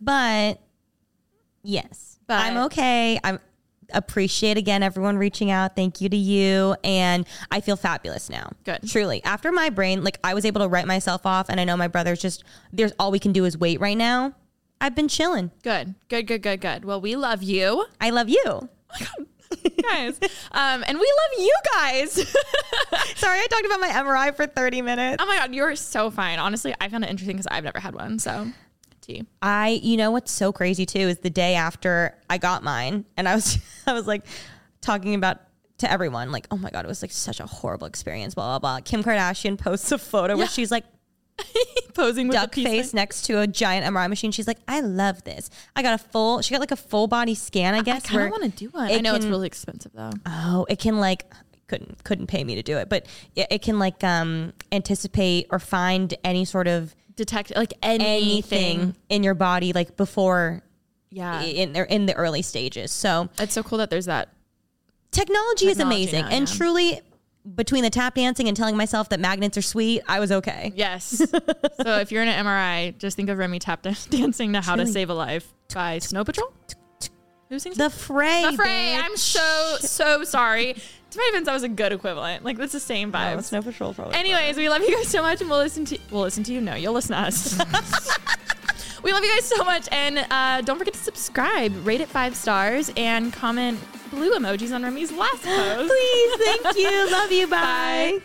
But yes, But- I'm okay. I'm appreciate again everyone reaching out. Thank you to you, and I feel fabulous now. Good. truly. After my brain, like I was able to write myself off, and I know my brother's just there's all we can do is wait right now. I've been chilling. Good, good, good, good, good. Well, we love you. I love you. guys. um, and we love you guys. Sorry, I talked about my MRI for 30 minutes. oh my God, you're so fine. Honestly, I found it interesting because I've never had one. So, I, you know what's so crazy too is the day after I got mine, and I was, I was like talking about to everyone, like, oh my god, it was like such a horrible experience. Blah blah blah. Kim Kardashian posts a photo where she's like Posing with duck face sign. next to a giant MRI machine. She's like, I love this. I got a full. She got like a full body scan. I I guess. kind where of want to do one. it I know it's really expensive though. Oh, it can like couldn't couldn't pay me to do it, but it, it can like um anticipate or find any sort of Detect like anything. anything in your body like before Yeah. in in the early stages. So It's so cool that there's that technology, is amazing, now, and yeah. truly, between the tap dancing and telling myself that magnets are sweet, I was okay. Yes. so if you're in an MRI, just think of Remi tap dan- dancing to How to Save a Life by Snow Patrol. Who sings The fray. The Fray. bitch. I'm so so sorry. To my defense, that was a good equivalent. Like that's the same No, vibes. Snow Patrol. Probably Anyways, we love you guys so much, and we'll listen to we'll listen to you. No, you'll listen to us. we love you guys so much, and uh, don't forget to subscribe, rate it five stars, and comment blue emojis on Remi's last post. Please, thank you. Love you. Bye. Bye.